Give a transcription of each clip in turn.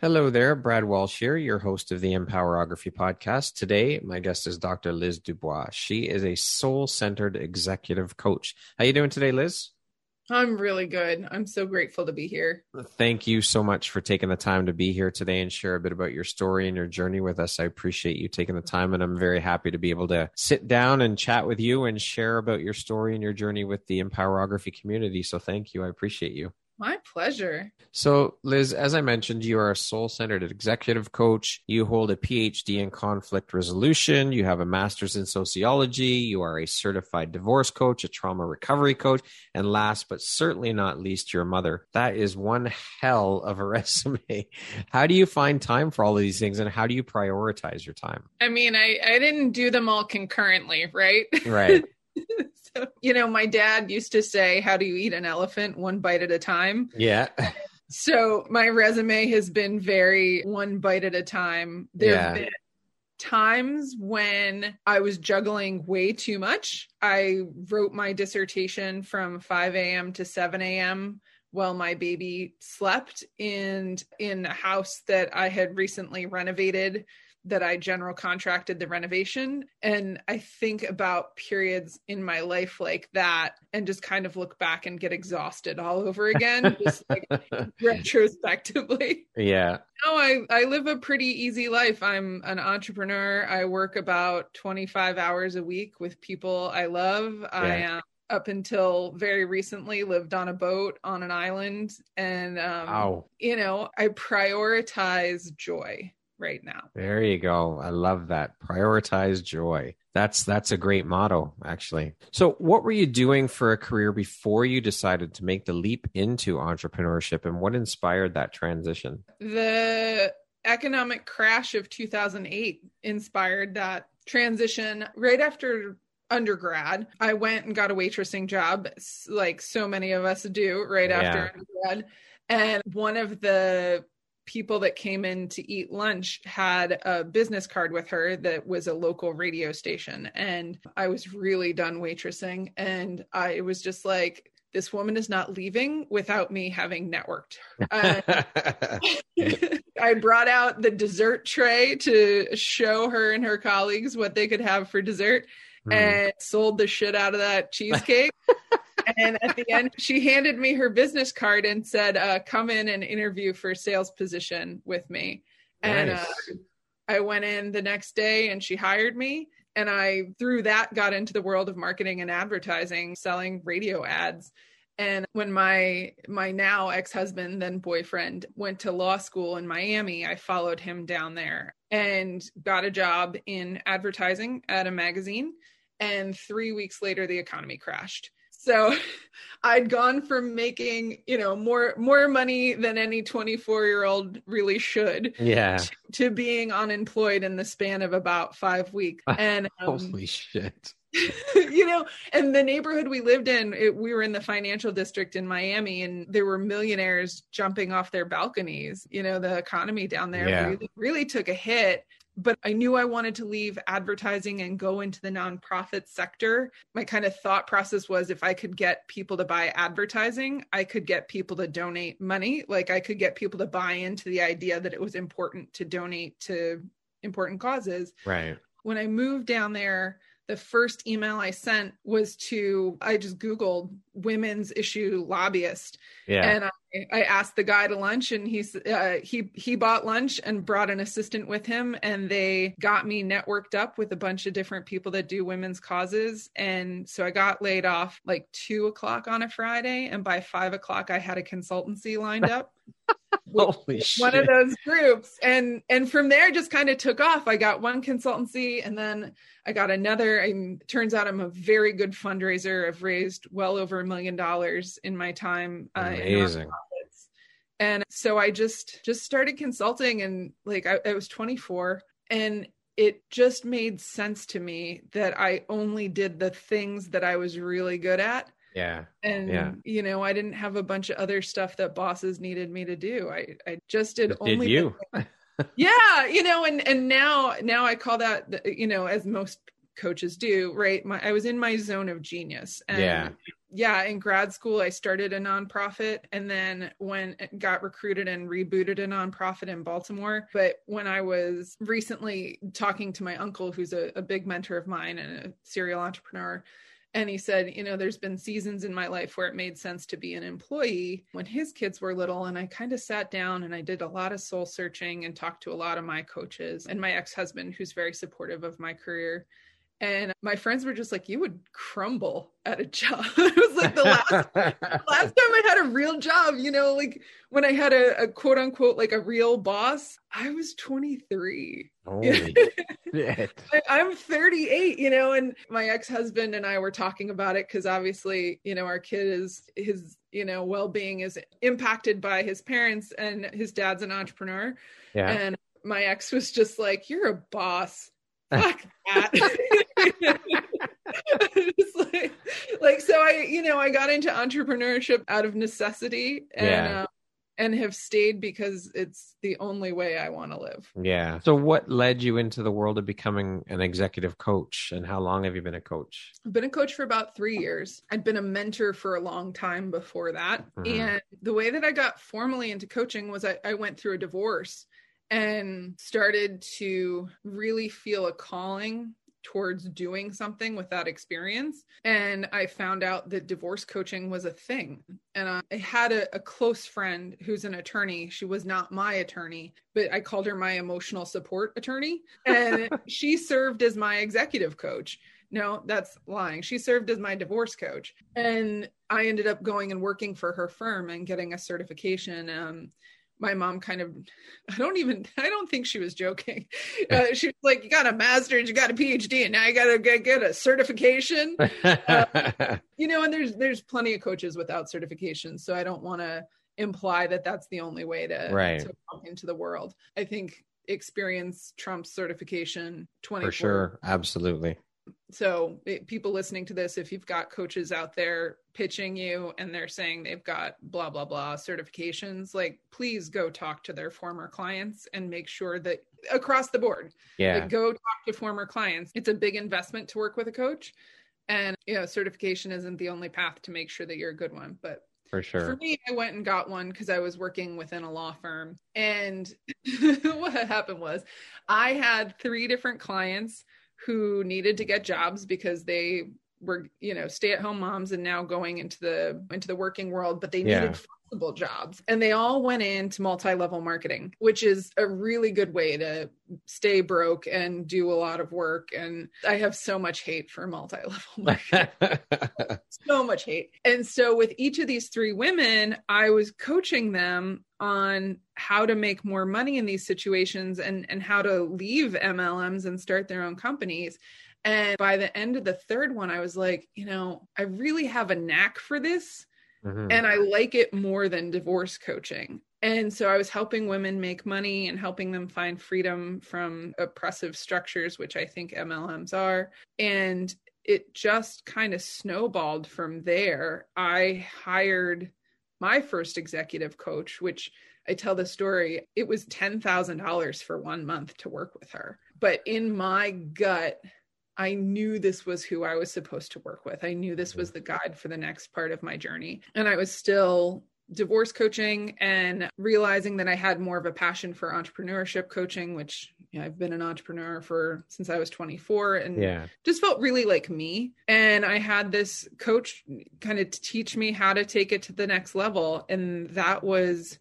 Hello there, Brad Walsh here, your host of the Empowerography podcast. Today, my guest is Dr. Liz Dubois. She is a soul-centered executive coach. How are you doing today, Liz? I'm really good. I'm so grateful to be here. Thank you so much for taking the time to be here today and share a bit about your story and your journey with us. I appreciate you taking the time, and I'm very happy to be able to sit down and chat with you and share about your story and your journey with the Empowerography community. So, thank you. I appreciate you. My pleasure. So, Liz, as I mentioned, you are a soul centered executive coach. You hold a PhD in conflict resolution. You have a master's in sociology. You are a certified divorce coach, a trauma recovery coach. And last but certainly not least, your mother. That is one hell of a resume. How do you find time for all of these things and how do you prioritize your time? I mean, I, I didn't do them all concurrently, right? Right. so, you know, my dad used to say, How do you eat an elephant? One bite at a time. Yeah. So my resume has been very one bite at a time. There have Yeah. been times when I was juggling way too much. I wrote my dissertation from 5 a.m. to 7 a.m. while my baby slept in in a house that I had recently renovated that I general contracted the renovation. And I think about periods in my life like that and just kind of look back and get exhausted all over again, just like retrospectively. Yeah. No, I, I live a pretty easy life. I'm an entrepreneur. I work about 25 hours a week with people I love. I am up until very recently lived on a boat on an island and um you know, I prioritize joy right now. There you go. I love that. Prioritize joy. That's that's a great motto, actually. So, what were you doing for a career before you decided to make the leap into entrepreneurship, and what inspired that transition? The economic crash of 2008 inspired that transition right after undergrad. I went and got a waitressing job, like so many of us do right after undergrad. And one of the people that came in to eat lunch had a business card with her that was a local radio station. And I was really done waitressing. And I was just like, this woman is not leaving without me having networked. Uh, I brought out the dessert tray to show her and her colleagues what they could have for dessert Hmm. and sold the shit out of that cheesecake. and at the end, she handed me her business card and said, uh, Come in and interview for a sales position with me. And uh, I went in the next day and she hired me. And I, through that, got into the world of marketing and advertising, selling radio ads. And when my my now ex-husband, then boyfriend, went to law school in Miami, I followed him down there and got a job in advertising at a magazine. And three weeks later, the economy crashed. So I'd gone from making, you know, more more money than any 24 year old really should yeah. to being unemployed in the span of about five weeks. And um, Holy shit. you know, and the neighborhood we lived in, it, we were in the financial district in Miami, and there were millionaires jumping off their balconies. You know, the economy down there Yeah. really, really took a hit. But I knew I wanted to leave advertising and go into the nonprofit sector. My kind of thought process was if I could get people to buy advertising, I could get people to donate money. Like I could get people to buy into the idea that it was important to donate to important causes Right. when I moved down there, the first email I sent was to, I just Googled women's issue lobbyist. Yeah. And I, I asked the guy to lunch and he's, uh, he, he bought lunch and brought an assistant with him and they got me networked up with a bunch of different people that do women's causes. And so I got laid off like two o'clock on a Friday. And by five o'clock, I had a consultancy lined up. Holy shit. one of those groups. And and from there just kind of took off. I got one consultancy and then i got another. And turns out i'm a very good fundraiser. I've raised well over a million dollars in my time uh, amazing. and so i just just started consulting and like I, I was 24 and it just made sense to me that i only did the things that i was really good at yeah. And yeah. you know i didn't have a bunch of other stuff that bosses needed me to do. I i just did Just only did you yeah you know and and now now i call that you know as most coaches do right? My i was in my zone of genius. And Yeah. yeah in grad school i started a nonprofit and then when got recruited and rebooted a nonprofit in baltimore. But when i was recently talking to my uncle who's a, a big mentor of mine and a serial entrepreneur and he said, you know, there's been seasons in my life where it made sense to be an employee when his kids were little. And I kind of sat down and I did a lot of soul searching and talked to a lot of my coaches and my ex husband, who's very supportive of my career. And my friends were just like, you would crumble at a job. it was like the last last time I had a real job, you know, like when I had a, a quote unquote like a real boss, I was 23. Holy shit. I'm 38, you know, and my ex-husband and I were talking about it because obviously, you know, our kid is his, you know, well-being is impacted by his parents and his dad's an entrepreneur. Yeah. And my ex was just like, You're a boss. Fuck that. Like, like so I, you know, I got into entrepreneurship out of necessity and Yeah. uh, and have stayed because it's the only way I want to live. Yeah. So, what led you into the world of becoming an executive coach, and how long have you been a coach? I've been a coach for about three years. I'd been a mentor for a long time before that. Mhm. And the way that I got formally into coaching was I, I went through a divorce and started to really feel a calling towards doing something with that experience. And I found out that divorce coaching was a thing. And I had a, a close friend who's an attorney. She was not my attorney, but I called her my emotional support attorney. And she served as my executive coach. No, that's lying. She served as my divorce coach. And I ended up going and working for her firm and getting a certification. Um, my mom kind of, I don't even, I don't think she was joking. Uh, she was like, You got a master's, you got a PhD, and now you got to get, get a certification. You know, and there's there's plenty of coaches without certifications. So I don't want to imply that that's the only way to, Right. to walk into the world. I think experience trumps certification 20 For sure. Absolutely. So it, people listening to this if you've got coaches out there pitching you and they're saying they've got blah blah blah certifications like please go talk to their former clients and make sure that across the board Yeah. like, go talk to former clients it's a big investment to work with a coach and you know certification isn't the only path to make sure that you're a good one but For sure. for me, I went and got one because I was working within a law firm. And what happened was I had three different clients who needed to get jobs because they were, you know, stay-at-home moms and now going into the into the working world, but they Yeah. needed flexible jobs. And they all went into multi-level marketing, which is a really good way to stay broke and do a lot of work. And I have so much hate for multi-level marketing so much hate. And so with each of these three women, I was coaching them on how to make more money in these situations and and how to leave MLMs and start their own companies. And by the end of the third one, I was like, you know, I really have a knack for this Mhm. and I like it more than divorce coaching. And so I was helping women make money and helping them find freedom from oppressive structures, which I think MLMs are. And it just kind of snowballed from there. I hired my first executive coach, which I tell the story, it was $10,000 for one month to work with her. But in my gut, I knew this was who I was supposed to work with. I knew this was the guide for the next part of my journey. And I was still divorce coaching and realizing that I had more of a passion for entrepreneurship coaching, which you know, I've been an entrepreneur for since I was 24 and Yeah. just felt really like me. And I had this coach kind of teach me how to take it to the next level. And that was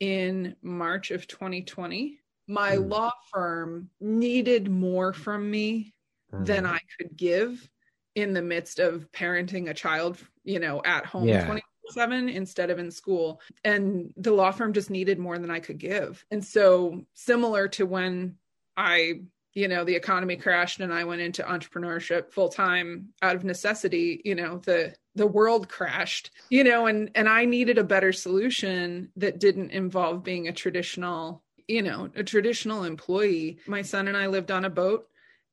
in March of 2020. My Hmm. law firm needed more from me than Mhm. I could give in the midst of parenting a child, you know, at home Yeah. 24 7 instead of in school. And the law firm just needed more than I could give. And so, similar to when I, you know, the economy crashed and I went into entrepreneurship full time out of necessity, you know, the the world crashed, you know, and and I needed a better solution that didn't involve being a traditional, you know, a traditional employee. My son and I lived on a boat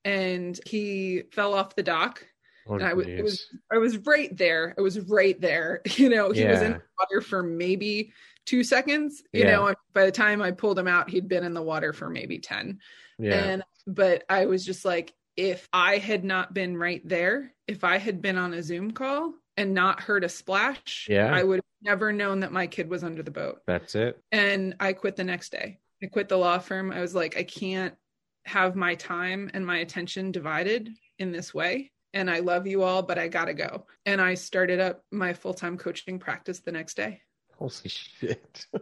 and he fell off the dock Oh, and I was, was I was right there. I was right there. You know, he was in the water for maybe two seconds. You Yeah. know, by the time I pulled him out, he'd been in the water for maybe ten. yeah. And but I was just like, if I had not been right there, if I had been on a Zoom call and not heard a splash, Yeah. I would have never known that my kid was under the boat That's it. and I quit the next day. I quit the law firm. I was like, I can't have my time and my attention divided in this way. And I love you all, but I gotta go. And I started up my full time coaching practice the next day. Holy shit.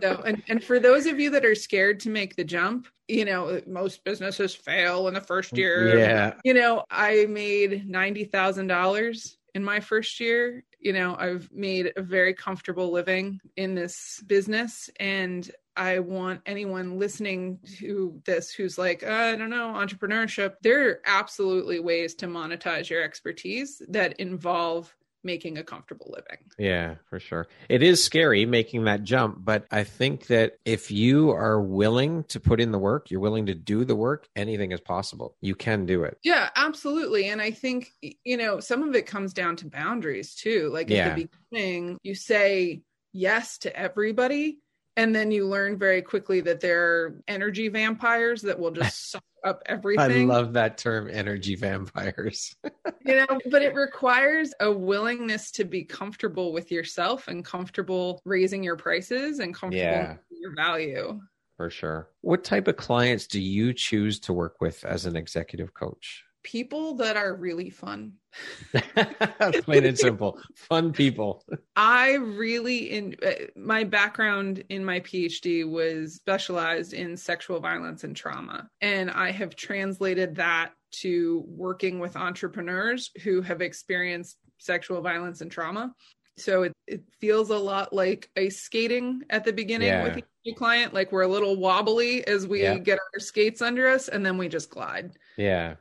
So, and, and for those of you that are scared to make the jump, you know, most businesses fail in the first year. yeah. You know, I made $90,000 in my first year. You know, I've made a very comfortable living in this business. And I want anyone listening to this who's like, uh, I don't know, entrepreneurship, there are absolutely ways to monetize your expertise that involve making a comfortable living. Yeah, for sure. It is scary making that jump, but I think that if you are willing to put in the work, you're willing to do the work, anything is possible. You can do it. Yeah, absolutely. And I think, you know, some of it comes down to boundaries too. Like Yeah. at the beginning, you say yes to everybody. And then you learn very quickly that there are energy vampires that will just suck up everything. I love that term, energy vampires. you know, but it requires a willingness to be comfortable with yourself and comfortable raising your prices and comfortable Yeah. with your value. For sure. What type of clients do you choose to work with as an executive coach? People that are really fun. Plain and simple. Fun people. I really in uh, my background in my PhD was specialized in sexual violence and trauma and I have translated that to working with entrepreneurs who have experienced sexual violence and trauma. So it, it feels a lot like ice skating at the beginning Yeah. with each client like we're a little wobbly as we Yeah. get our skates under us and then we just glide. Yeah.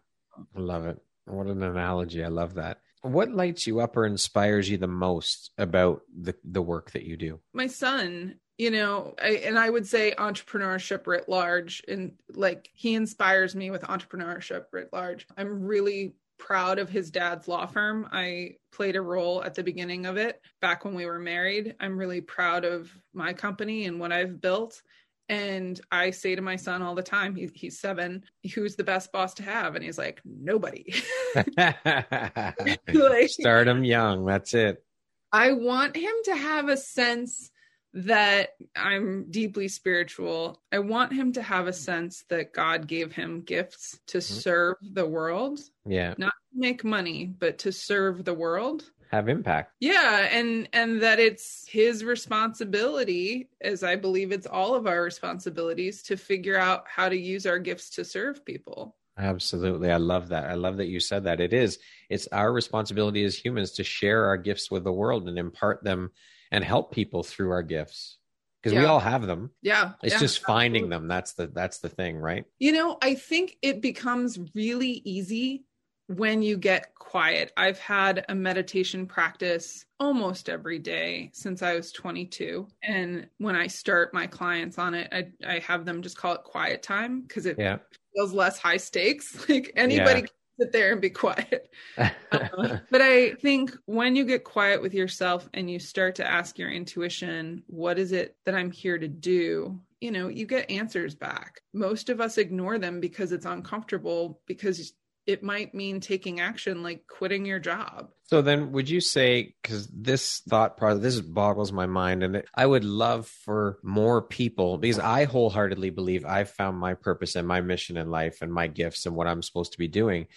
I love it. What an analogy. I love that. What lights you up or inspires you the most about the, the work that you do? my son you know I, and i would say entrepreneurship writ large and like he inspires me with entrepreneurship writ large i'm really proud of his dad's law firm i played a role at the beginning of it back when we were married i'm really proud of my company and what i've built and i say to my son all the time he, he's seven who's the best boss to have and he's like nobody Like- Start him young. That's it. I want him to have a sense that I'm deeply spiritual. I want him to have a sense that God gave him gifts to mm-hmm. serve the world, Yeah. not to make money, but to serve the world. Have impact. Yeah, and and that it's his responsibility, as I believe it's all of our responsibilities to figure out how to use our gifts to serve people. Absolutely. I love that. I love that you said that. It is. It's our responsibility as humans to share our gifts with the world and impart them and help people through our gifts. Because we all have them. Yeah. It's yeah, just finding absolutely. them. That's the that's the thing, right? You know, I think it becomes really easy when you get quiet. I've had a meditation practice almost every day since I was 22. And when I start my clients on it, I, I have them just call it quiet time because it Yeah. feels less high stakes. Like anybody Yeah. can sit there and be quiet. Uh, but I think when you get quiet with yourself and you start to ask your intuition, what is it that I'm here to do? You know, you get answers back. Most of us ignore them because it's uncomfortable because it might mean taking action like quitting your job. So then would you say cuz this thought process this boggles my mind and I would love for more people because I wholeheartedly believe I've found my purpose and my mission in life and my gifts and what I'm supposed to be doing.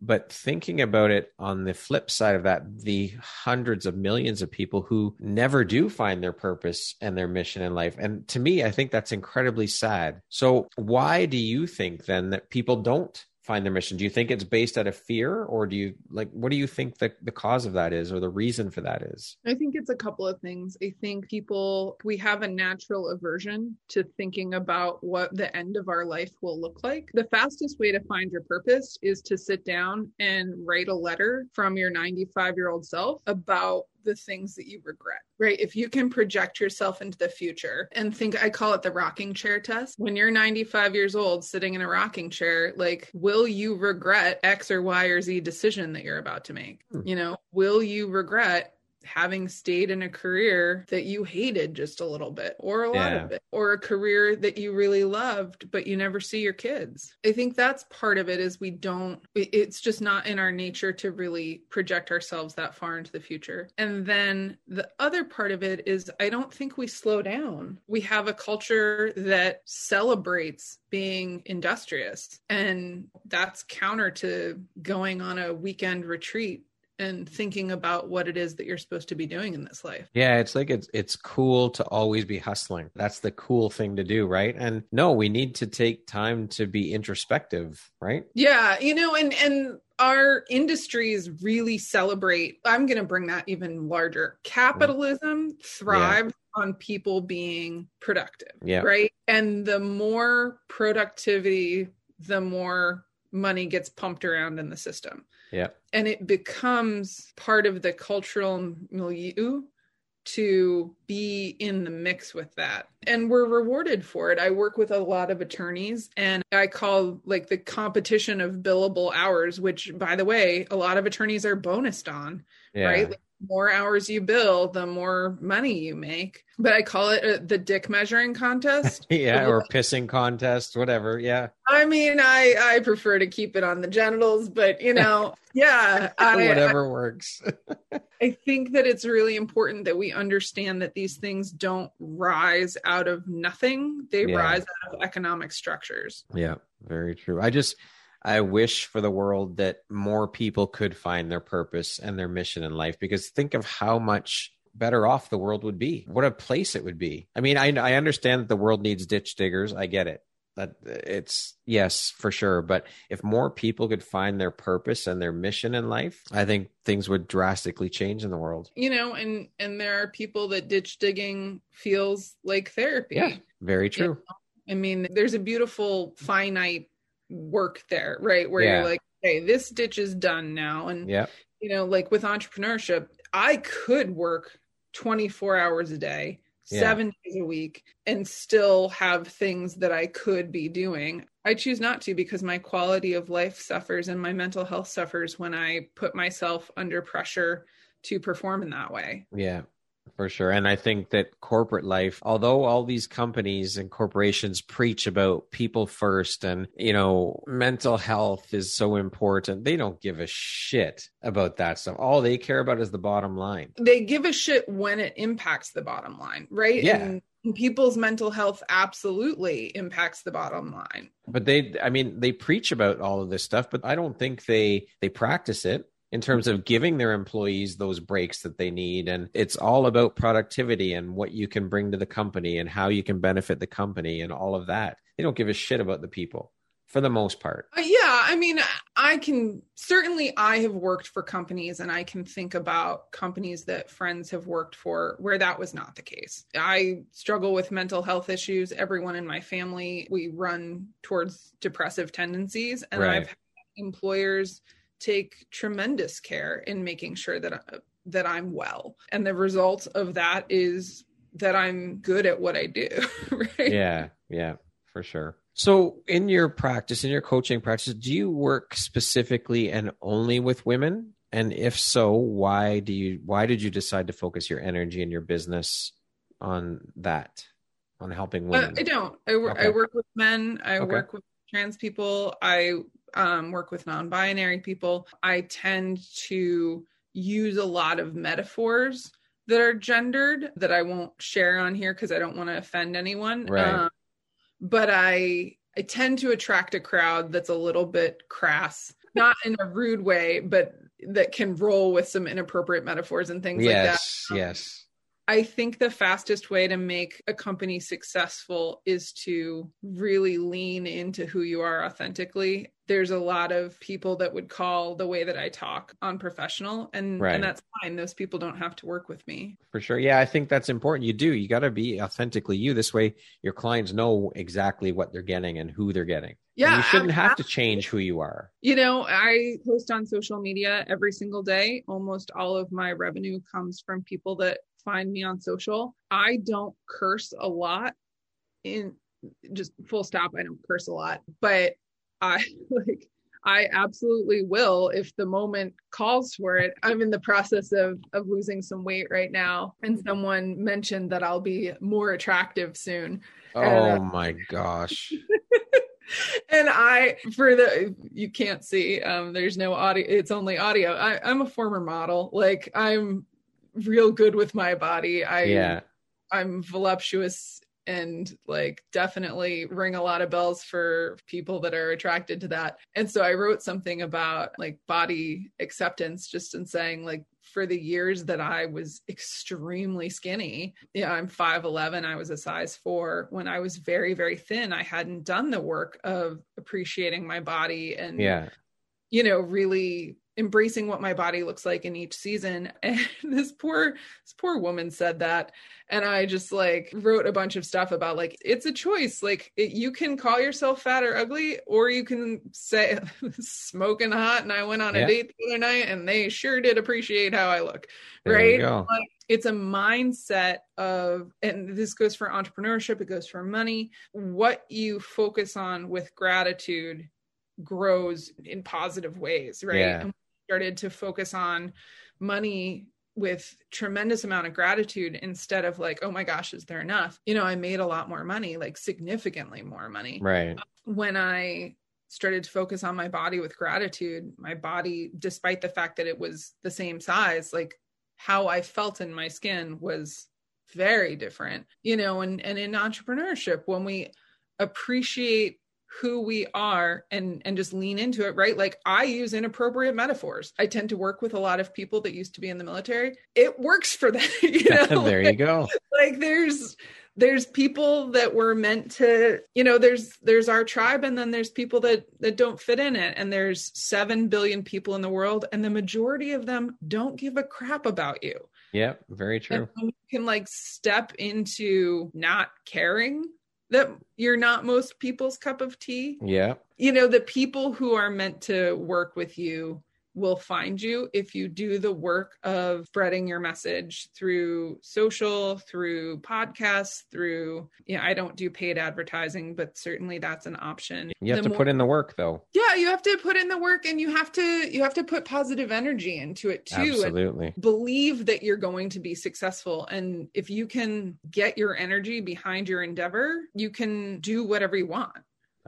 But thinking about it on the flip side of that, the hundreds of millions of people who never do find their purpose and their mission in life. And to me, I think that's incredibly sad. So, why do you think then that people don't find their mission? Do you think it's based out of fear or do you like what do you think the, the cause of that is or the reason for that is? I think it's a couple of things. I think people we have a natural aversion to thinking about what the end of our life will look like. The fastest way to find your purpose is to sit down and write a letter from your 95 year old self about the things that you regret, right? If you can project yourself into the future and think, I call it the rocking chair test. When you're 95 years old sitting in a rocking chair, like, will you regret X or Y or Z decision that you're about to make? Hmm. You know, will you regret having stayed in a career that you hated just a little bit or a lot yeah. of it or a career that you really loved but you never see your kids. I think that's part of it is we don't it's just not in our nature to really project ourselves that far into the future. And then the other part of it is i don't think we slow down. We have a culture that celebrates being industrious and that's counter to going on a weekend retreat and thinking about what it is that you're supposed to be doing in this life. Yeah, it's like it's it's cool to always be hustling. That's the cool thing to do, right? And no, we need to take time to be introspective, right? Yeah, you know, and and our industries really celebrate I'm going to bring that even larger. Capitalism thrives yeah. on people being productive, yeah. right? And the more productivity, the more money gets pumped around in the system. Yeah. And it becomes part of the cultural milieu to be in the mix with that. And we're rewarded for it. I work with a lot of attorneys and I call like the competition of billable hours, which by the way, a lot of attorneys are bonused on, yeah. right? Like more hours you bill, the more money you make. But I call it uh, the dick measuring contest. yeah, or pissing contest, whatever. Yeah. I mean, I I prefer to keep it on the genitals, but you know, yeah, I, whatever I, works. I think that it's really important that we understand that these things don't rise out of nothing; they yeah. rise out of economic structures. Yeah, very true. I just I wish for the world that more people could find their purpose and their mission in life because think of how much better off the world would be. What a place it would be. I mean, I, I understand that the world needs ditch diggers. I get it. That it's yes, for sure. But if more people could find their purpose and their mission in life, I think things would drastically change in the world. You know, and and there are people that ditch digging feels like therapy. Yeah, very true. You know? I mean, there's a beautiful finite work there, right? Where yeah. you're like, hey, this ditch is done now. And, yeah. you know, like with entrepreneurship, I could work 24 hours a day, yeah. seven days a week, and still have things that I could be doing. I choose not to because my quality of life suffers and my mental health suffers when I put myself under pressure to perform in that way. Yeah for sure. And I think that corporate life, although all these companies and corporations preach about people first and, you know, mental health is so important, they don't give a shit about that stuff. All they care about is the bottom line. They give a shit when it impacts the bottom line, right? Yeah. And people's mental health absolutely impacts the bottom line but they i mean they preach about all of this stuff but i don't think they they practice it in terms of giving their employees those breaks that they need. And it's all about productivity and what you can bring to the company and how you can benefit the company and all of that. They don't give a shit about the people for the most part. Uh, yeah, I mean, I can certainly I have worked for companies and I can think about companies that friends have worked for where that was not the case. I struggle with mental health issues. Everyone in my family, we run towards depressive tendencies and right. I've had employers take tremendous care in making sure that I, that I'm well. And the result of that is that I'm good at what I do. Right? Yeah, yeah, for sure. So, in your practice, in your coaching practice, do you work specifically and only with women? And if so, why do you why did you decide to focus your energy and your business on that, on helping uh, women? Uh, I don't. I, work. okay. I work with men. I okay. work with trans people. I um, work with non binary people, I tend to use a lot of metaphors that are gendered that I won't share on here because I don't want to offend anyone. Right. Um, but I I tend to attract a crowd that's a little bit crass, not in a rude way, but that can roll with some inappropriate metaphors and things like that. yes, yes. I think the fastest way to make a company successful is to really lean into who you are authentically. There's a lot of people that would call the way that I talk unprofessional and Right. and that's fine. Those people don't have to work with me. For sure. Yeah, I think that's important. You do. You got to be authentically you. This way, your clients know exactly what they're getting and who they're getting. And Yeah. you shouldn't have to change who you are. You know, I post on social media every single day. Almost all of my revenue comes from people that find me on social. I don't curse a lot in just full stop. I don't curse a lot, but I like I absolutely will if the moment calls for it. I'm in the process of of losing some weight right now and someone mentioned that I'll be more attractive soon. Oh Uh, my gosh. and I, for the you can't see, um, there's no audio. It's only audio. I, I'm a former model. Like I'm real good with my body. I, Yeah. I'm voluptuous and like definitely ring a lot of bells for people that are attracted to that. And so I wrote something about like body acceptance, just in saying like for the years that I was extremely skinny, yeah, I'm 5'11, I was a size four. When I was very, very thin, I hadn't done the work of appreciating my body and Yeah. you know, really embracing what my body looks like in each season. And this poor, this poor woman said that. And I just like wrote a bunch of stuff about like, it's a choice. Like it, you can call yourself fat or ugly, or you can say smoking hot. And I went on a date the other night and they sure did appreciate how I look. There right. Like, it's a mindset of, and this goes for entrepreneurship, it goes for money. What you focus on with gratitude grows in positive ways, right? Yeah. Started to focus on money with tremendous amount of gratitude instead of like, oh my gosh, is there enough? You know, I made a lot more money, like significantly more money Right. when I started to focus on my body with gratitude, my body, despite the fact that it was the same size, like how I felt in my skin was very different, you know, and, and in entrepreneurship, when we appreciate who we are and and just lean into it right like i use inappropriate metaphors i tend to work with a lot of people that used to be in the military it works for them you know there you go. like there's there's people that were meant to you know there's there's our tribe and then there's people that that don't fit in it and there's 7 billion people in the world and the majority of them don't give a crap about you Yep. Very true. you can like step into not caring that you're not most people's cup of tea Yeah. you know the people who are meant to work with you will find you if you do the work of spreading your message through social through podcasts through yeah i don't do paid advertising but certainly that's an option You have The to put in the work though. yeah you have to put in the work and you have to you have to put positive energy into it too and Absolutely. believe that you're going to be successful and if you can get your energy behind your endeavor you can do whatever you want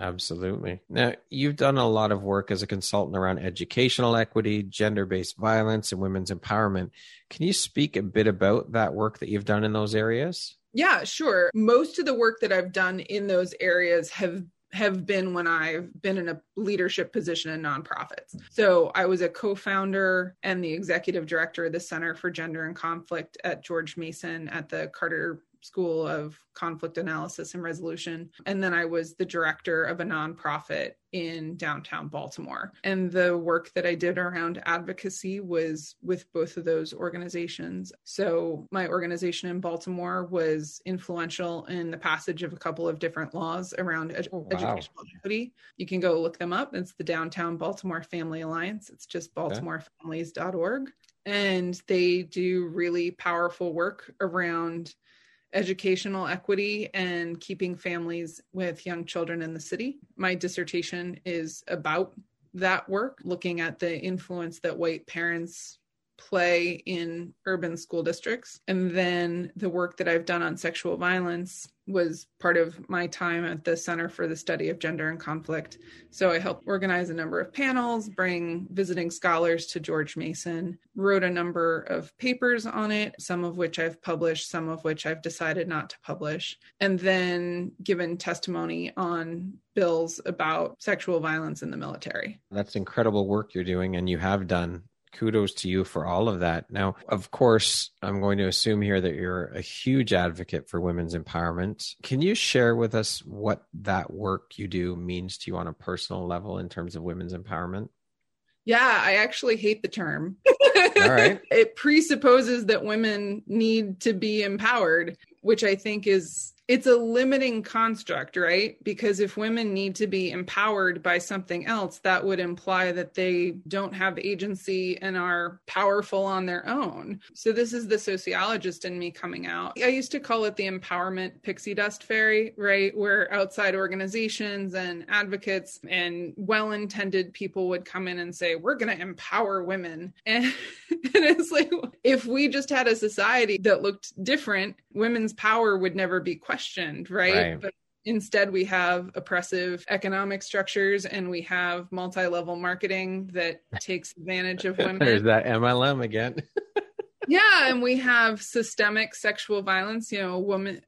Absolutely. Now, you've done a lot of work as a consultant around educational equity, gender based violence, and women's empowerment. Can you speak a bit about that work that you've done in those areas? Yeah, sure. Most of the work that I've done in those areas have have been when I've been in a leadership position in nonprofits. So I was a co-founder and the executive director of the Center for Gender and Conflict at George Mason at the Carter School of Conflict Analysis and Resolution. And then I was the director of a nonprofit in downtown Baltimore. And the work that I did around advocacy was with both of those organizations. So my organization in Baltimore was influential in the passage of a couple of different laws around ed- Oh, wow. educational equity. You can go look them up. It's the Downtown Baltimore Family Alliance. It's just baltimorefamilies.org. And they do really powerful work around educational equity and keeping families with young children in the city. My dissertation is about that work, looking at the influence that white parents play in urban school districts. And then the work that I've done on sexual violence was part of my time at the Center for the Study of Gender and Conflict. So I helped organize a number of panels, bring visiting scholars to George Mason, wrote a number of papers on it, some of which I've published, some of which I've decided not to publish, and then given testimony on bills about sexual violence in the military. That's incredible work you're doing, and you have done kudos to you for all of that. Now, of course, I'm going to assume here that you're a huge advocate for women's empowerment. Can you share with us what that work you do means to you on a personal level in terms of women's empowerment? Yeah, I actually hate the term. All right. it presupposes that women need to be empowered, which I think is it's a limiting construct, right? Because if women need to be empowered by something else, that would imply that they don't have agency and are powerful on their own. So, this is the sociologist in me coming out. I used to call it the empowerment pixie dust fairy, right? Where outside organizations and advocates and well intended people would come in and say, We're going to empower women. And, and it's like, if we just had a society that looked different, women's power would never be questioned questioned, right? right. But instead we have oppressive economic structures and we have multi-level marketing that takes advantage of women. There's that MLM again. yeah, and we have systemic sexual violence, you know, a woman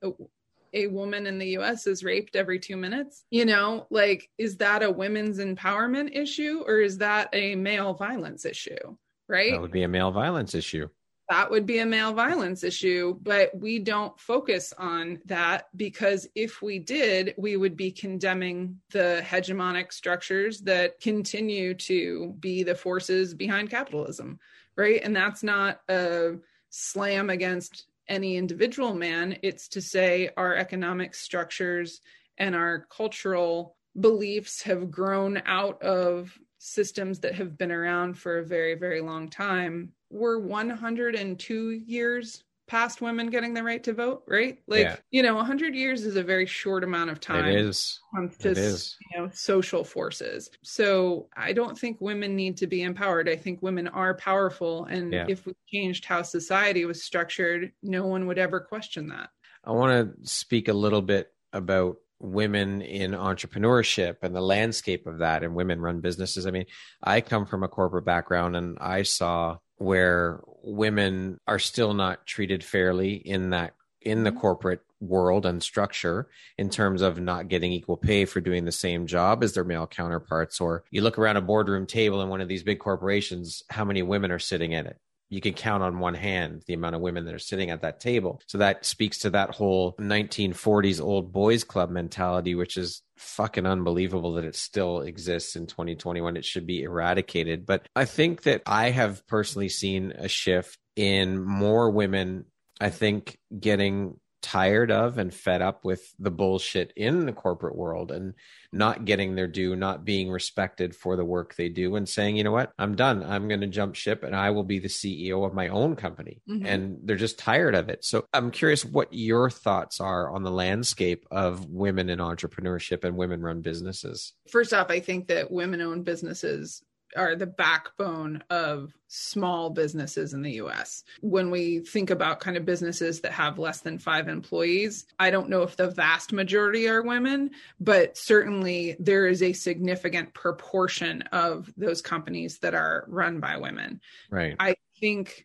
a woman in the US is raped every 2 minutes. You know, like is that a women's empowerment issue or is that a male violence issue? Right? That would be a male violence issue that would be a male violence issue, but we don't focus on that because if we did, we would be condemning the hegemonic structures that continue to be the forces behind capitalism, right? And that's not a slam against any individual man, it's to say our economic structures and our cultural beliefs have grown out of systems that have been around for a very, very long time we're 102 years past women getting the right to vote, right? Like, yeah. you know, 100 years is a very short amount of time. It is. To, it is. You know, social forces. So I don't think women need to be empowered. I think women are powerful. And yeah. if we changed how society was structured, no one would ever question that. I want to speak a little bit about women in entrepreneurship and the landscape of that and women run businesses. I mean, I come from a corporate background and I saw where women are still not treated fairly in that in the mm-hmm. corporate world and structure in terms of not getting equal pay for doing the same job as their male counterparts or you look around a boardroom table in one of these big corporations how many women are sitting in it you can count on one hand the amount of women that are sitting at that table. So that speaks to that whole 1940s old boys club mentality, which is fucking unbelievable that it still exists in 2021. It should be eradicated. But I think that I have personally seen a shift in more women, I think, getting tired of and fed up with the bullshit in the corporate world and not getting their due, not being respected for the work they do, and saying, you know what, I'm done. I'm going to jump ship and I will be the CEO of my own company. Mm-hmm. And they're just tired of it. So I'm curious what your thoughts are on the landscape of women in entrepreneurship and women run businesses. First off, I think that women owned businesses are the backbone of small businesses in the US. When we think about kind of businesses that have less than five employees, I don't know if the vast majority are women, but certainly there is a significant proportion of those companies that are run by women. Right. I think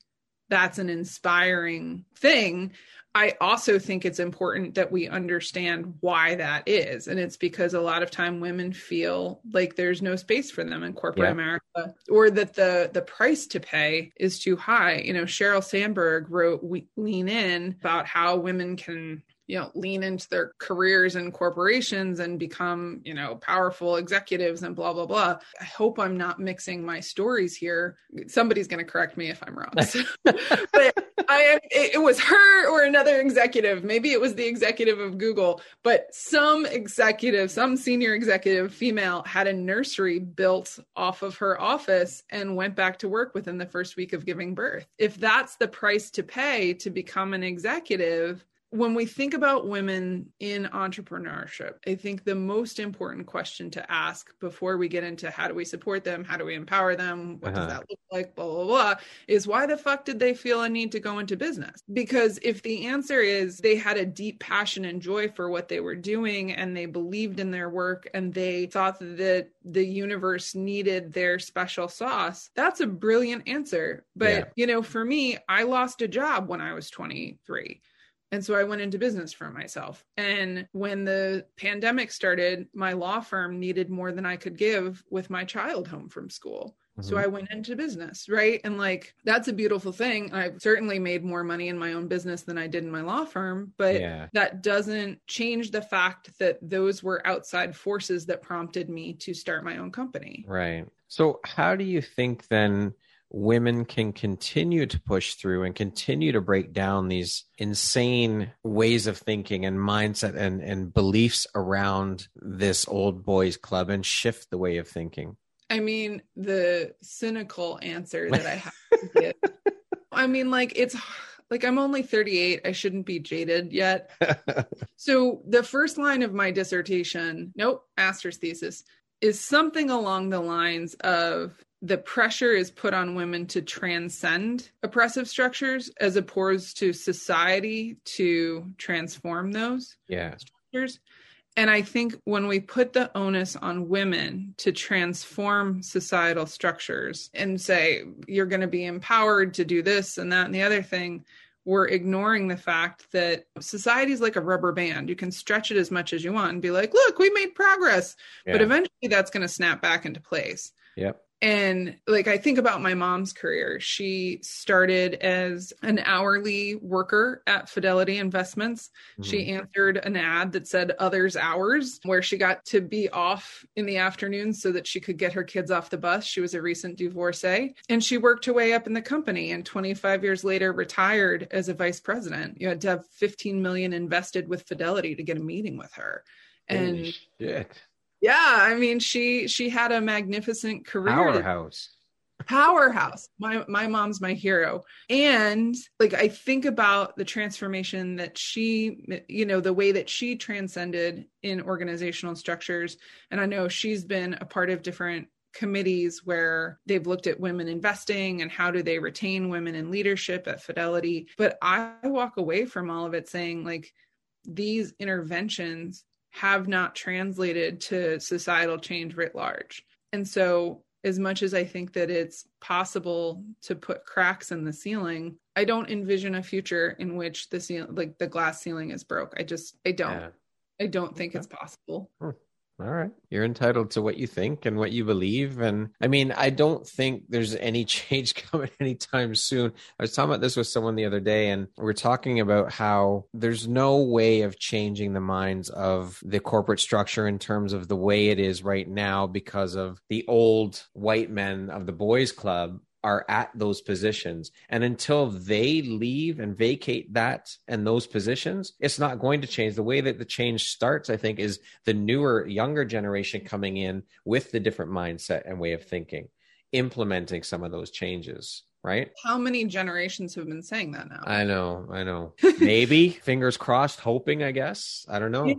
that's an inspiring thing. I also think it's important that we understand why that is. And it's because a lot of time women feel like there's no space for them in corporate yeah. America or that the the price to pay is too high. You know, Sheryl Sandberg wrote we, Lean In about how women can you know lean into their careers in corporations and become you know powerful executives and blah blah blah. I hope i'm not mixing my stories here. Somebody's going to correct me if i'm wrong. But i it was her or another executive. Maybe it was the executive of google but some executive some senior executive female had a nursery built off of her office and went back to work within the first week of giving birth. If that's the price to pay to become an executive when we think about women in entrepreneurship, I think the most important question to ask before we get into how do we support them, how do we empower them, what uh-huh. does that look like, blah, blah, blah, is why the fuck did they feel a need to go into business? Because if the answer is they had a deep passion and joy for what they were doing and they believed in their work and they thought that the universe needed their special sauce, that's a brilliant answer. But, yeah. you know, for me, I lost a job when I was 23 and so I went into business for myself. And when the pandemic started, my law firm needed more than I could give with my child home from school. Mm-hmm. So I went into business, right? And like that's a beautiful thing. I've certainly made more money in my own business than I did in my law firm, but yeah. that doesn't change the fact that those were outside forces that prompted me to start my own company. Right. So how do you think then women can continue to push through and continue to break down these insane ways of thinking and mindset and, and beliefs around this old boys club and shift the way of thinking? I mean, the cynical answer that I have to give. I mean, like, it's like I'm only 38. I shouldn't be jaded yet. so, the first line of my dissertation, nope, master's thesis, is something along the lines of the pressure is put on women to transcend oppressive structures as opposed to society to transform those yeah. structures. And I think when we put the onus on women to transform societal structures and say, you're going to be empowered to do this and that and the other thing, we're ignoring the fact that society is like a rubber band. You can stretch it as much as you want and be like, look, we made progress. Yeah. But eventually that's going to snap back into place. Yep and like i think about my mom's career. She started as an hourly worker at fidelity investments. Mm-hmm. she answered an ad that said others hours where she got to be off in the afternoon so that she could get her kids off the bus. She was a recent divorcee. And she worked her way up in the company and 25 years later retired as a vice president. You had to have 15 million invested with fidelity to get a meeting with her. And yeah, I mean she she had a magnificent career. Powerhouse. Powerhouse. My my mom's my hero. And like I think about the transformation that she you know the way that she transcended in organizational structures and I know she's been a part of different committees where they've looked at women investing and how do they retain women in leadership at Fidelity. But I walk away from all of it saying, like, these interventions have not translated to societal change writ large. And so, as much as I think that it's possible to put cracks in the ceiling, I don't envision a future in which the ceiling, like the glass ceiling, is broke. I just, I don't. Yeah. I don't think okay. it's possible. Hmm. All right. You're entitled to what you think and what you believe. And I mean, I don't think there's any change coming anytime soon. I was talking about this with someone the other day, and we are talking about how there's no way of changing the minds of the corporate structure in terms of the way it is right now because of the old white men of the boys club are at those positions. And until they leave and vacate that and those positions, it's not going to change. The way that the change starts, I think, is the newer, younger generation coming in with the different mindset and way of thinking, implementing some of those changes. Right? How many generations have been saying that now? I know, I know. Maybe fingers crossed, hoping, I guess. I don't know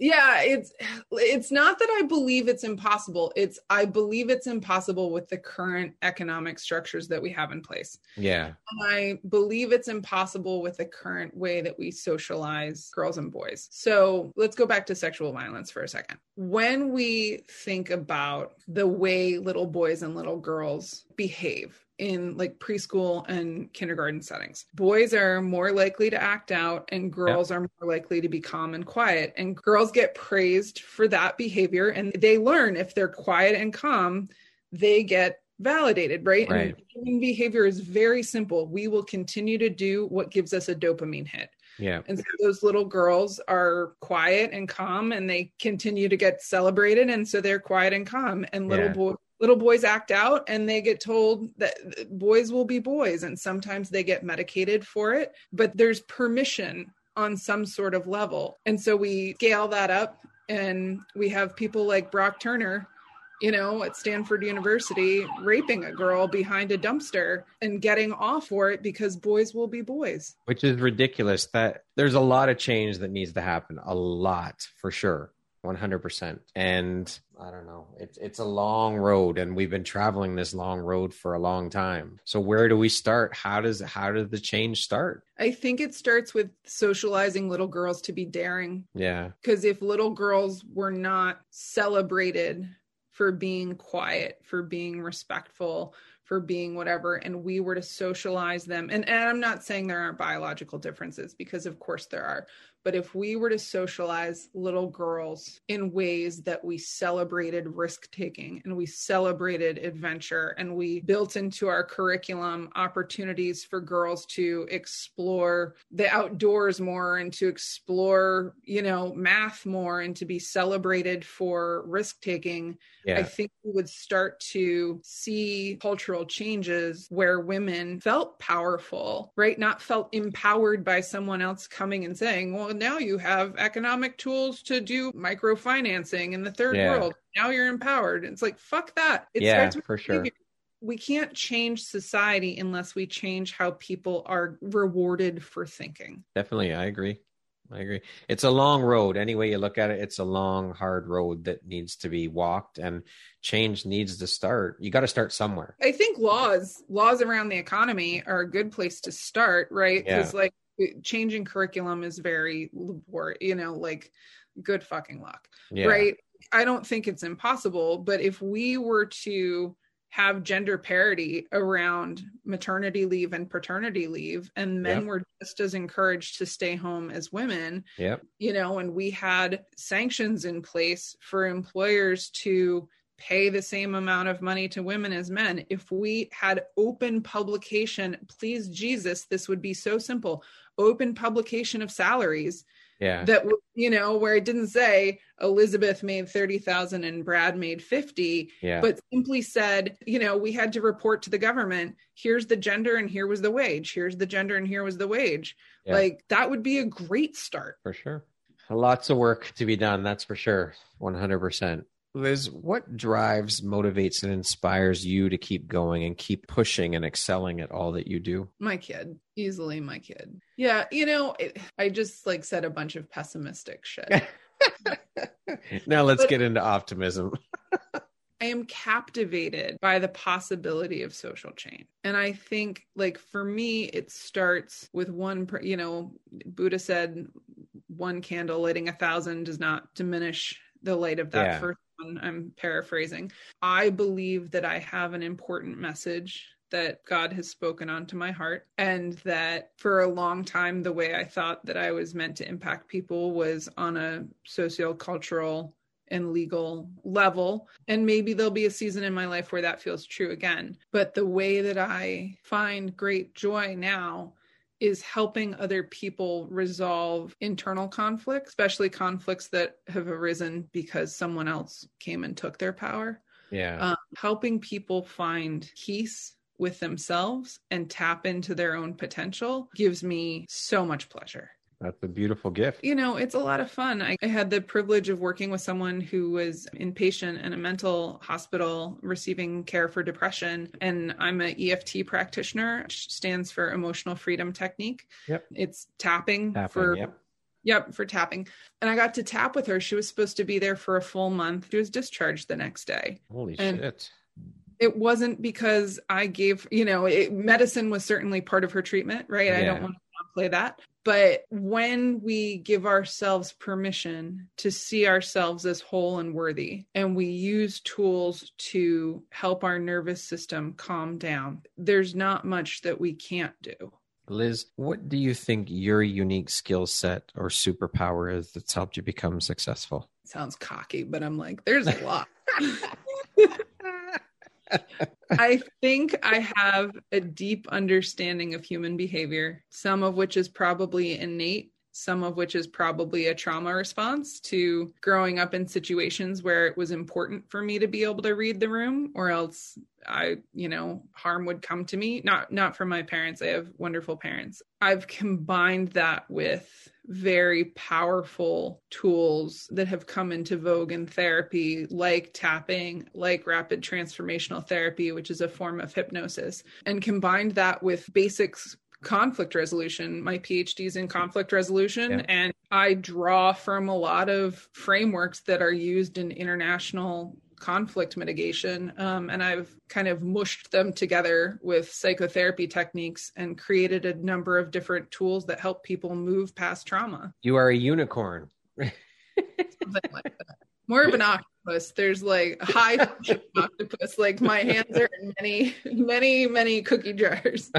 yeah it's it's not that i believe it's impossible. It's i believe it's impossible with the current economic structures that we have in place. Yeah. I believe it's impossible with the current way that we socialize girls and boys. So let's go back to sexual violence for a second. When we think about the way little boys and little girls behave in like preschool and kindergarten settings. Boys are more likely to act out and girls yeah. are more likely to be calm and quiet. And girls get praised for that behavior and they learn if they're quiet and calm, they get validated, right? right. And behavior is very simple. We will continue to do what gives us a dopamine hit. Yeah. And so those little girls are quiet and calm and they continue to get celebrated. And so they're quiet and calm. And little yeah. boys little boys act out and they get told that boys will be boys and sometimes they get medicated for it but there's permission on some sort of level and so we scale that up and we have people like brock turner you know, at Stanford University, raping a girl behind a dumpster and getting off for it because boys will be boys. Which is ridiculous. That there's a lot of change that needs to happen. A lot for sure. 100%. And I don't know. It's it's a long road and we've been traveling this long road for a long time. So where do we start? How does how does the change start? I think it starts with socializing little girls to be daring. Yeah. Cuz if little girls were not celebrated for being quiet, for being respectful, for being whatever and we were to socialize them and, and i'm not saying there aren't biological differences because of course there are but if we were to socialize little girls in ways that we celebrated risk taking and we celebrated adventure and we built into our curriculum opportunities for girls to explore the outdoors more and to explore, you know, math more and to be celebrated for risk taking, yeah. I think we would start to see cultural changes where women felt powerful, right? Not felt empowered by someone else coming and saying, well, now you have economic tools to do microfinancing in the third yeah. world. Now you're empowered. It's like, fuck that. It yeah, for sure. We can't change society unless we change how people are rewarded for thinking. Definitely. I agree. I agree. It's a long road. Any way you look at it, it's a long, hard road that needs to be walked and change needs to start. You got to start somewhere. I think laws, laws around the economy are a good place to start, right? Because yeah. like changing curriculum is very labor you know like good fucking luck yeah. right i don't think it's impossible but if we were to have gender parity around maternity leave and paternity leave and men yep. were just as encouraged to stay home as women yep. you know and we had sanctions in place for employers to pay the same amount of money to women as men. If we had open publication, please Jesus, this would be so simple. Open publication of salaries. Yeah. That you know, where it didn't say Elizabeth made 30,000 and Brad made 50, yeah. but simply said, you know, we had to report to the government, here's the gender and here was the wage. Here's the gender and here was the wage. Yeah. Like that would be a great start. For sure. Lots of work to be done, that's for sure. 100%. Liz, what drives, motivates, and inspires you to keep going and keep pushing and excelling at all that you do? My kid, easily my kid. Yeah, you know, it, I just like said a bunch of pessimistic shit. now let's but, get into optimism. I am captivated by the possibility of social change. And I think, like, for me, it starts with one, you know, Buddha said, one candle lighting a thousand does not diminish the light of that yeah. first I'm paraphrasing. I believe that I have an important message that God has spoken onto my heart, and that for a long time, the way I thought that I was meant to impact people was on a socio-cultural and legal level. And maybe there'll be a season in my life where that feels true again. But the way that I find great joy now is helping other people resolve internal conflicts, especially conflicts that have arisen because someone else came and took their power. Yeah. Um, helping people find peace with themselves and tap into their own potential gives me so much pleasure. That's a beautiful gift. You know, it's a lot of fun. I, I, had the privilege of working with someone who was inpatient in a mental hospital receiving care for depression. And I'm an EFT practitioner, which stands for Emotional Freedom Technique. Yep. It's tapping, tapping for. Yep. Yep, for tapping. And I got to tap with her. She was supposed to be there for a full month. She was discharged the next day. Holy and shit it wasn't because I gave, you know, it, medicine was certainly part of her treatment, right? Yeah. I don't want to play that. But when we give ourselves permission to see ourselves as whole and worthy, and we use tools to help our nervous system calm down, there's not much that we can't do. Liz, what do you think your unique skill set or superpower is that's helped you become successful? Sounds cocky, but I'm like, there's a lot. I think I have a deep understanding of human behavior, some of which is probably innate, some of which is probably a trauma response to growing up in situations where it was important for me to be able to read the room or else I, you know, harm would come to me. Not not from my parents. I have wonderful parents. I've combined that with very powerful tools that have come into vogue in therapy, like tapping, like rapid transformational therapy, which is a form of hypnosis, and combined that with basics conflict resolution. My PhD is in conflict resolution, yeah. and I draw from a lot of frameworks that are used in international conflict mitigation. Um, and I've kind of mushed them together with psychotherapy techniques and created a number of different tools that help people move past trauma. You are a unicorn. like More of an octopus. There's like high octopus. Like my hands are in many, many, many cookie jars.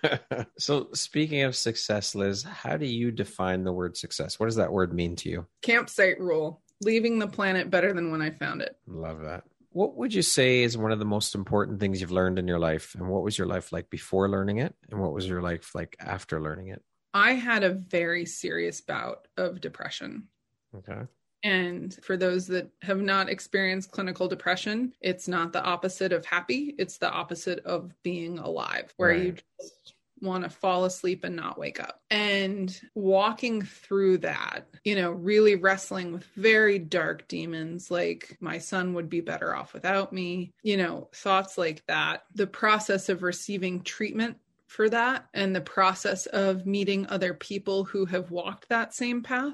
so, speaking of success, Liz, how do you define the word success? What does that word mean to you? Campsite rule leaving the planet better than when I found it. Love that. What would you say is one of the most important things you've learned in your life? And what was your life like before learning it? And what was your life like after learning it? I had a very serious bout of depression. Okay. And for those that have not experienced clinical depression, it's not the opposite of happy, it's the opposite of being alive, where right. you just want to fall asleep and not wake up. And walking through that, you know, really wrestling with very dark demons like my son would be better off without me, you know, thoughts like that. The process of receiving treatment for that and the process of meeting other people who have walked that same path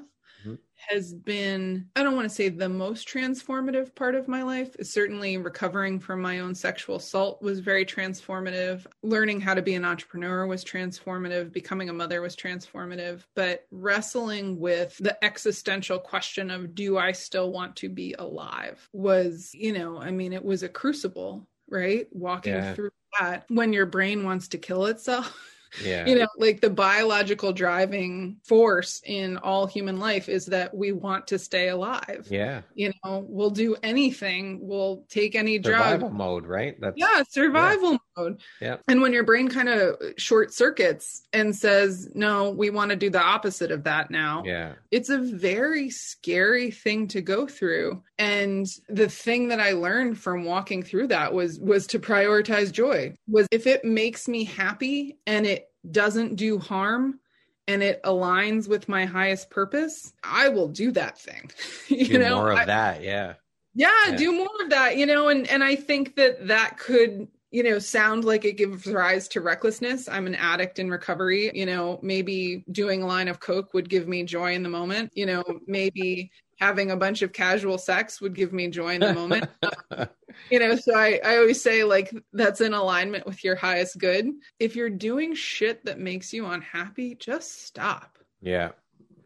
has been, I don't want to say the most transformative part of my life. Certainly, recovering from my own sexual assault was very transformative. Learning how to be an entrepreneur was transformative. Becoming a mother was transformative. But wrestling with the existential question of, do I still want to be alive? was, you know, I mean, it was a crucible, right? Walking yeah. through that when your brain wants to kill itself. Yeah. You know, like the biological driving force in all human life is that we want to stay alive. Yeah. You know, we'll do anything. We'll take any drug. Survival mode, right? That's, yeah, survival yeah. Mode. Yeah. And when your brain kind of short circuits and says, no, we want to do the opposite of that now. Yeah. It's a very scary thing to go through. And the thing that I learned from walking through that was was to prioritize joy. Was if it makes me happy and it doesn't do harm and it aligns with my highest purpose, I will do that thing. you do know, more of I, that, yeah. yeah. Yeah, do more of that, you know, and and I think that that could you know, sound like it gives rise to recklessness. I'm an addict in recovery. You know, maybe doing a line of Coke would give me joy in the moment. You know, maybe having a bunch of casual sex would give me joy in the moment. you know, so I, I always say like that's in alignment with your highest good. If you're doing shit that makes you unhappy, just stop. Yeah.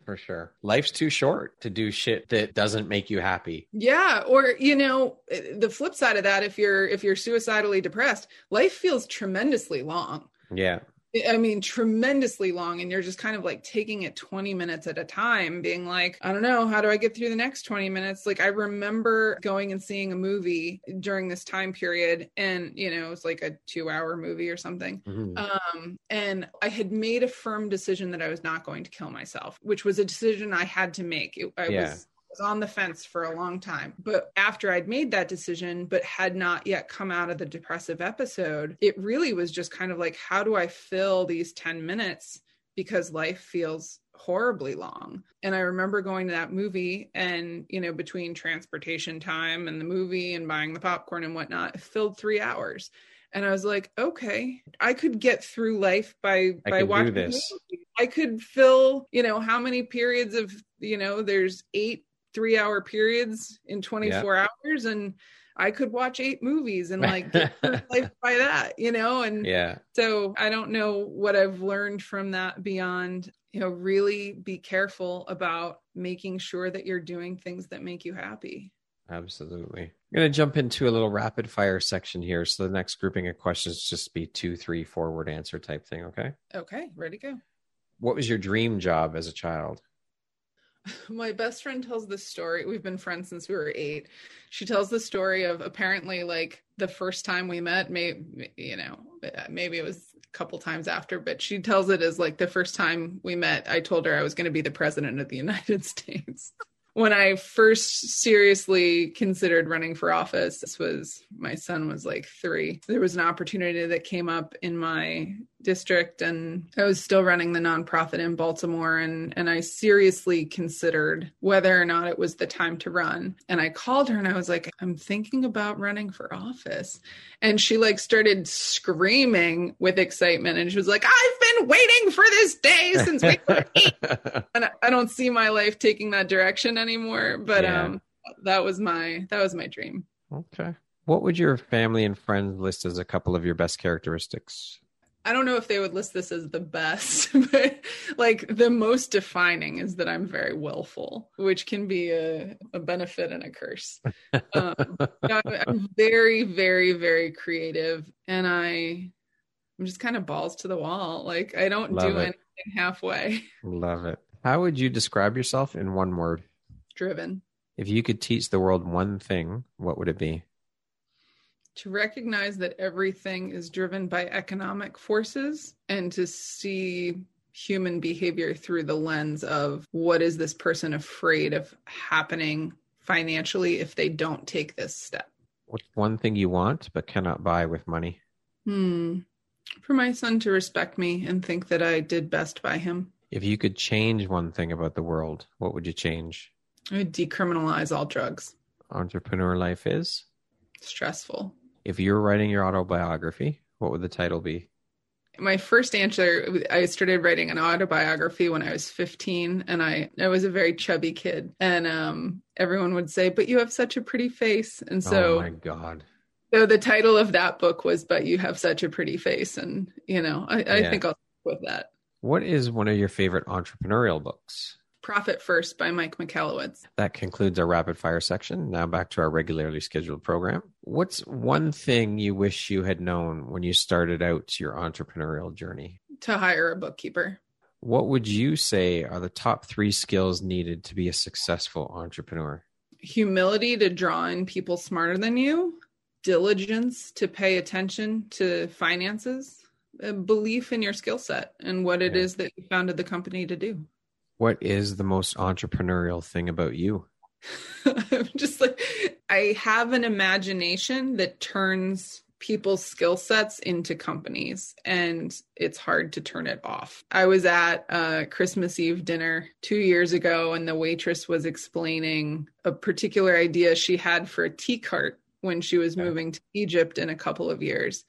For sure. Life's too short to do shit that doesn't make you happy. Yeah, or you know, the flip side of that if you're if you're suicidally depressed, life feels tremendously long. Yeah. I mean, tremendously long. And you're just kind of like taking it 20 minutes at a time, being like, I don't know, how do I get through the next 20 minutes? Like, I remember going and seeing a movie during this time period, and, you know, it was like a two hour movie or something. Mm-hmm. Um, and I had made a firm decision that I was not going to kill myself, which was a decision I had to make. It, I yeah. was was on the fence for a long time. But after I'd made that decision, but had not yet come out of the depressive episode, it really was just kind of like, how do I fill these 10 minutes? Because life feels horribly long. And I remember going to that movie and, you know, between transportation time and the movie and buying the popcorn and whatnot, it filled three hours. And I was like, okay, I could get through life by I by watching this. I could fill, you know, how many periods of, you know, there's eight three hour periods in 24 yeah. hours and I could watch eight movies and like get life by that, you know? And yeah. So I don't know what I've learned from that beyond, you know, really be careful about making sure that you're doing things that make you happy. Absolutely. I'm going to jump into a little rapid fire section here. So the next grouping of questions just be two, three, forward answer type thing. Okay. Okay. Ready to go. What was your dream job as a child? My best friend tells this story. We've been friends since we were eight. She tells the story of apparently like the first time we met, maybe, you know, maybe it was a couple times after, but she tells it as like the first time we met, I told her I was going to be the president of the United States. when I first seriously considered running for office, this was my son was like three. There was an opportunity that came up in my district and I was still running the nonprofit in Baltimore and and I seriously considered whether or not it was the time to run. And I called her and I was like, I'm thinking about running for office. And she like started screaming with excitement and she was like, I've been waiting for this day since we were eight. and I don't see my life taking that direction anymore. But Yeah. um that was my that was my dream. Okay. What would your family and friends list as a couple of your best characteristics? I don't know if they would list this as the best, but like the most defining is that I'm very willful, which can be a, a benefit and a curse. Um, I'm, I'm very, very, very creative, and I, I'm just kind of balls to the wall. Like I don't Love do it. anything halfway. Love it. How would you describe yourself in one word? Driven If you could teach the world one thing, what would it be? To recognize that everything is driven by economic forces and to see human behavior through the lens of what is this person afraid of happening financially if they don't take this step. What's one thing you want but cannot buy with money? Hmm. For my son to respect me and think that I did best by him. If you could change one thing about the world, what would you change? I would decriminalize all drugs. Entrepreneur life is? Stressful. If you were writing your autobiography, what would the title be? my first answer i started writing an autobiography when i was 15 and i i was a very chubby kid and um everyone would say but you have such a pretty face and oh so my God. so the title of that book was but you have such a pretty face and you know i, I Yeah. think i'll stick with that What is one of your favorite entrepreneurial books? Profit first by mike michalowicz That concludes our rapid fire section. Now back to our regularly scheduled program. What's one thing you wish you had known when you started out your entrepreneurial journey? to hire a bookkeeper What would you say are the top three skills needed to be a successful entrepreneur? humility to draw in people smarter than you diligence to pay attention to finances belief in your skill set and what it Yeah. is that you founded the company to do What is the most entrepreneurial thing about you? I'm just like I have an imagination that turns people's skill sets into companies and it's hard to turn it off. I was at a Christmas Eve dinner 2 years ago and the waitress was explaining a particular idea she had for a tea cart when she was Okay. moving to Egypt in a couple of years.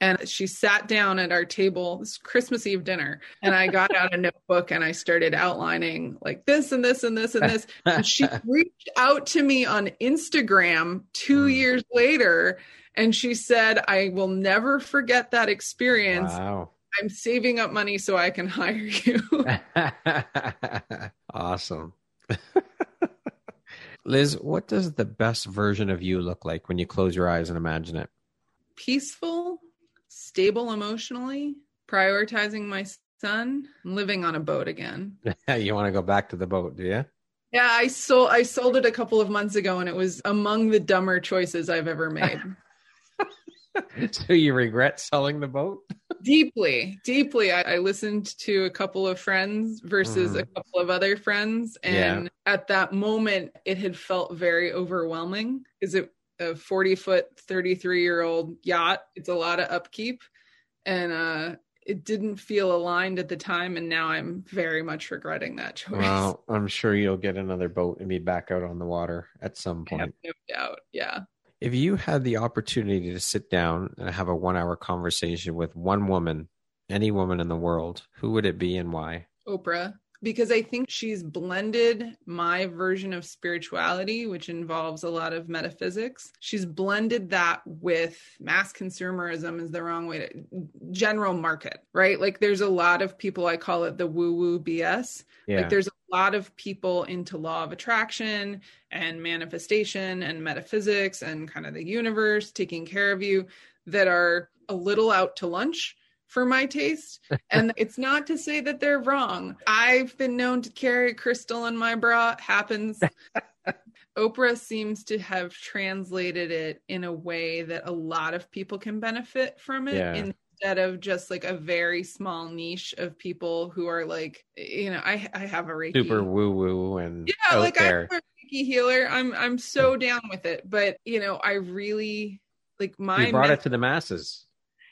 And she sat down at our table, this Christmas Eve dinner, and I got out a notebook and I started outlining like this and this and this and this and she reached out to me on Instagram two Mm. years later and she said, I will never forget that experience. Wow. I'm saving up money so I can hire you. awesome. Liz, what does the best version of you look like when you close your eyes and imagine it? Peaceful, stable emotionally, prioritizing my son, living on a boat again. you want to go back to the boat, do you? Yeah, I sold I sold it a couple of months ago and it was among the dumber choices I've ever made. so you regret selling the boat? deeply deeply I, I listened to a couple of friends versus mm-hmm. a couple of other friends and at that moment it had felt very overwhelming is it a 40 foot 33 year old yacht. It's a lot of upkeep. And uh it didn't feel aligned at the time and now i'm very much regretting that choice. Well, I'm sure you'll get another boat and be back out on the water at some I have point. no doubt. Yeah. If you had the opportunity to sit down and have a one hour conversation with one woman, any woman in the world, who would it be and why? Oprah because I think she's blended my version of spirituality, which involves a lot of metaphysics. She's blended that with mass consumerism is the wrong way to general market, right? Like there's a lot of people, I call it the woo woo BS. Yeah. Like there's a lot of people into law of attraction and manifestation and metaphysics and kind of the universe taking care of you that are a little out to lunch for my taste. And it's not to say that they're wrong. I've been known to carry a crystal in my bra. It happens. Oprah seems to have translated it in a way that a lot of people can benefit from it Yeah. instead of just like a very small niche of people who are like, you know, I I have a Reiki. Super woo woo and yeah, like there. I have Reiki healer. I'm I'm so down with it. But you know, I really like my you brought me- it to the masses.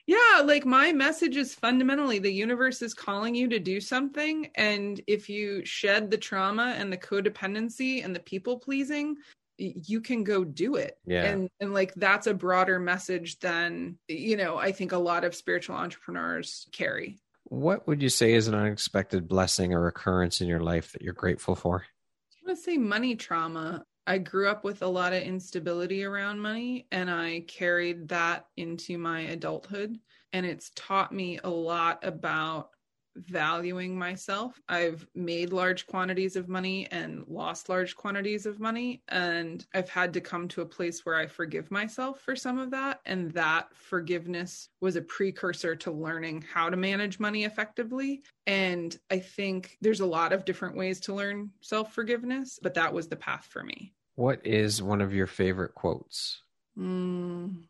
Yeah, like my message is fundamentally the universe is calling you to do something. And if you shed the trauma and the codependency and the people pleasing, you can go do it. Yeah. And and like that's a broader message than, you know, I think a lot of spiritual entrepreneurs carry. What would you say is an unexpected blessing or occurrence in your life that you're grateful for? I want to say money trauma. I grew up with a lot of instability around money, and I carried that into my adulthood. And it's taught me a lot about valuing myself. I've made large quantities of money and lost large quantities of money. And I've had to come to a place where I forgive myself for some of that. And that forgiveness was a precursor to learning how to manage money effectively. And I think there's a lot of different ways to learn self forgiveness, but that was the path for me. What is one of your favorite quotes? Mm,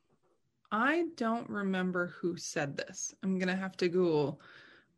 I don't remember who said this. I'm going to have to Google,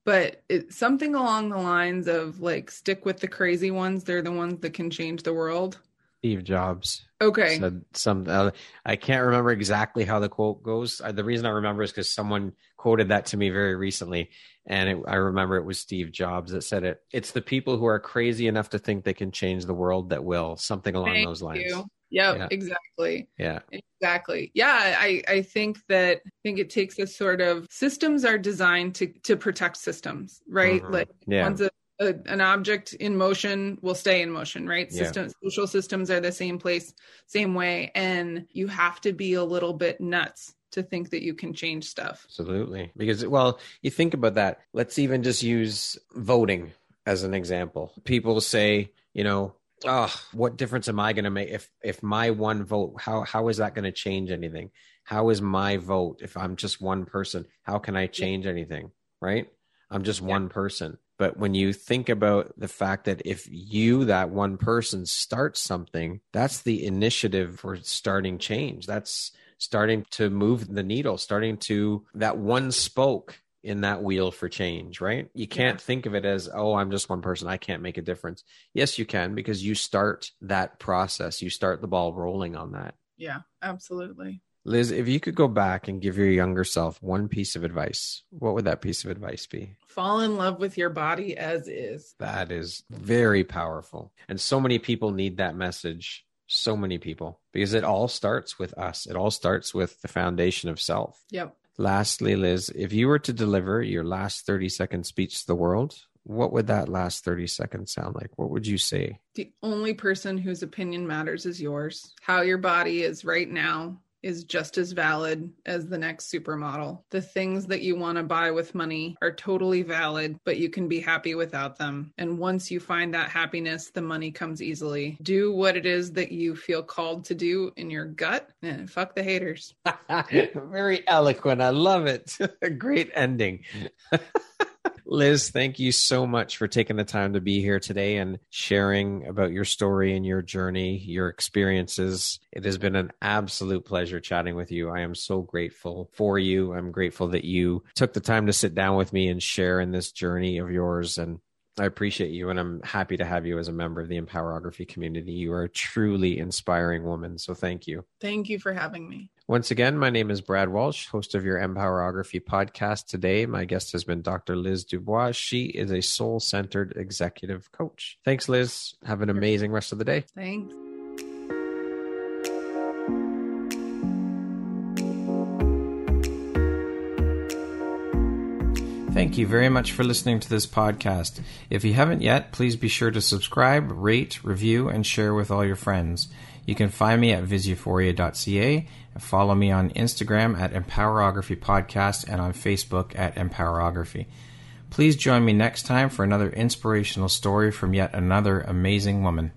but it's something along the lines of like, stick with the crazy ones. They're the ones that can change the world. Steve Jobs Okay. said some. Uh, I can't remember exactly how the quote goes. Uh, the reason I remember is because someone quoted that to me very recently, and it, I remember it was Steve Jobs that said it. It's the people who are crazy enough to think they can change the world that will. Something along Thank those lines. you. Yep, Yeah. exactly. Yeah. Exactly. Yeah, I, I think that I think it takes a sort of systems are designed to to protect systems, right? Mhm. Like Yeah. once a, a, an object in motion will stay in motion, right? Yeah. System social systems are the same place, same way, and you have to be a little bit nuts to think that you can change stuff. Absolutely. Because, well, you think about that. Let's even just use voting as an example. People say, you know, oh, what difference am I going to make if if my one vote? How how is that going to change anything? How is my vote if I'm just one person? How can I change anything? Right? I'm just Yeah. one person. But when you think about the fact that if you, that one person, starts something, that's the initiative for starting change. That's starting to move the needle, starting to that one spoke in that wheel for change, right? You can't think of it as, oh, I'm just one person. I can't make a difference. Yes, you can because you start that process. You start the ball rolling on that. Yeah, absolutely. Liz, if you could go back and give your younger self one piece of advice, what would that piece of advice be? Fall in love with your body as is. That is very powerful. And so many people need that message. So many people, because it all starts with us. It all starts with the foundation of self. Yep. Lastly, Liz, if you were to deliver your last 30 second speech to the world, what would that last 30 seconds sound like? What would you say? The only person whose opinion matters is yours. How your body is right now is just as valid as the next supermodel. The things that you want to buy with money are totally valid, but you can be happy without them. And once you find that happiness, the money comes easily. Do what it is that you feel called to do in your gut and fuck the haters. Very eloquent. I love it. Great ending. Liz, thank you so much for taking the time to be here today and sharing about your story and your journey, your experiences. It has been an absolute pleasure chatting with you. I am so grateful for you. I'm grateful that you took the time to sit down with me and share in this journey of yours. And I appreciate you, and I'm happy to have you as a member of the Empowerography community. You are a truly inspiring woman. So thank you. Thank you for having me. Once again, my name is Brad Walsh, host of your Empowerography podcast. Today, my guest has been Dr. Liz Dubois. She is a soul centered executive coach. Thanks, Liz. Have an amazing rest of the day. Thanks. Thank you very much for listening to this podcast. If you haven't yet, please be sure to subscribe, rate, review, and share with all your friends. You can find me at visuphoria.ca and follow me on Instagram at Empowerography Podcast and on Facebook at Empowerography. Please join me next time for another inspirational story from yet another amazing woman.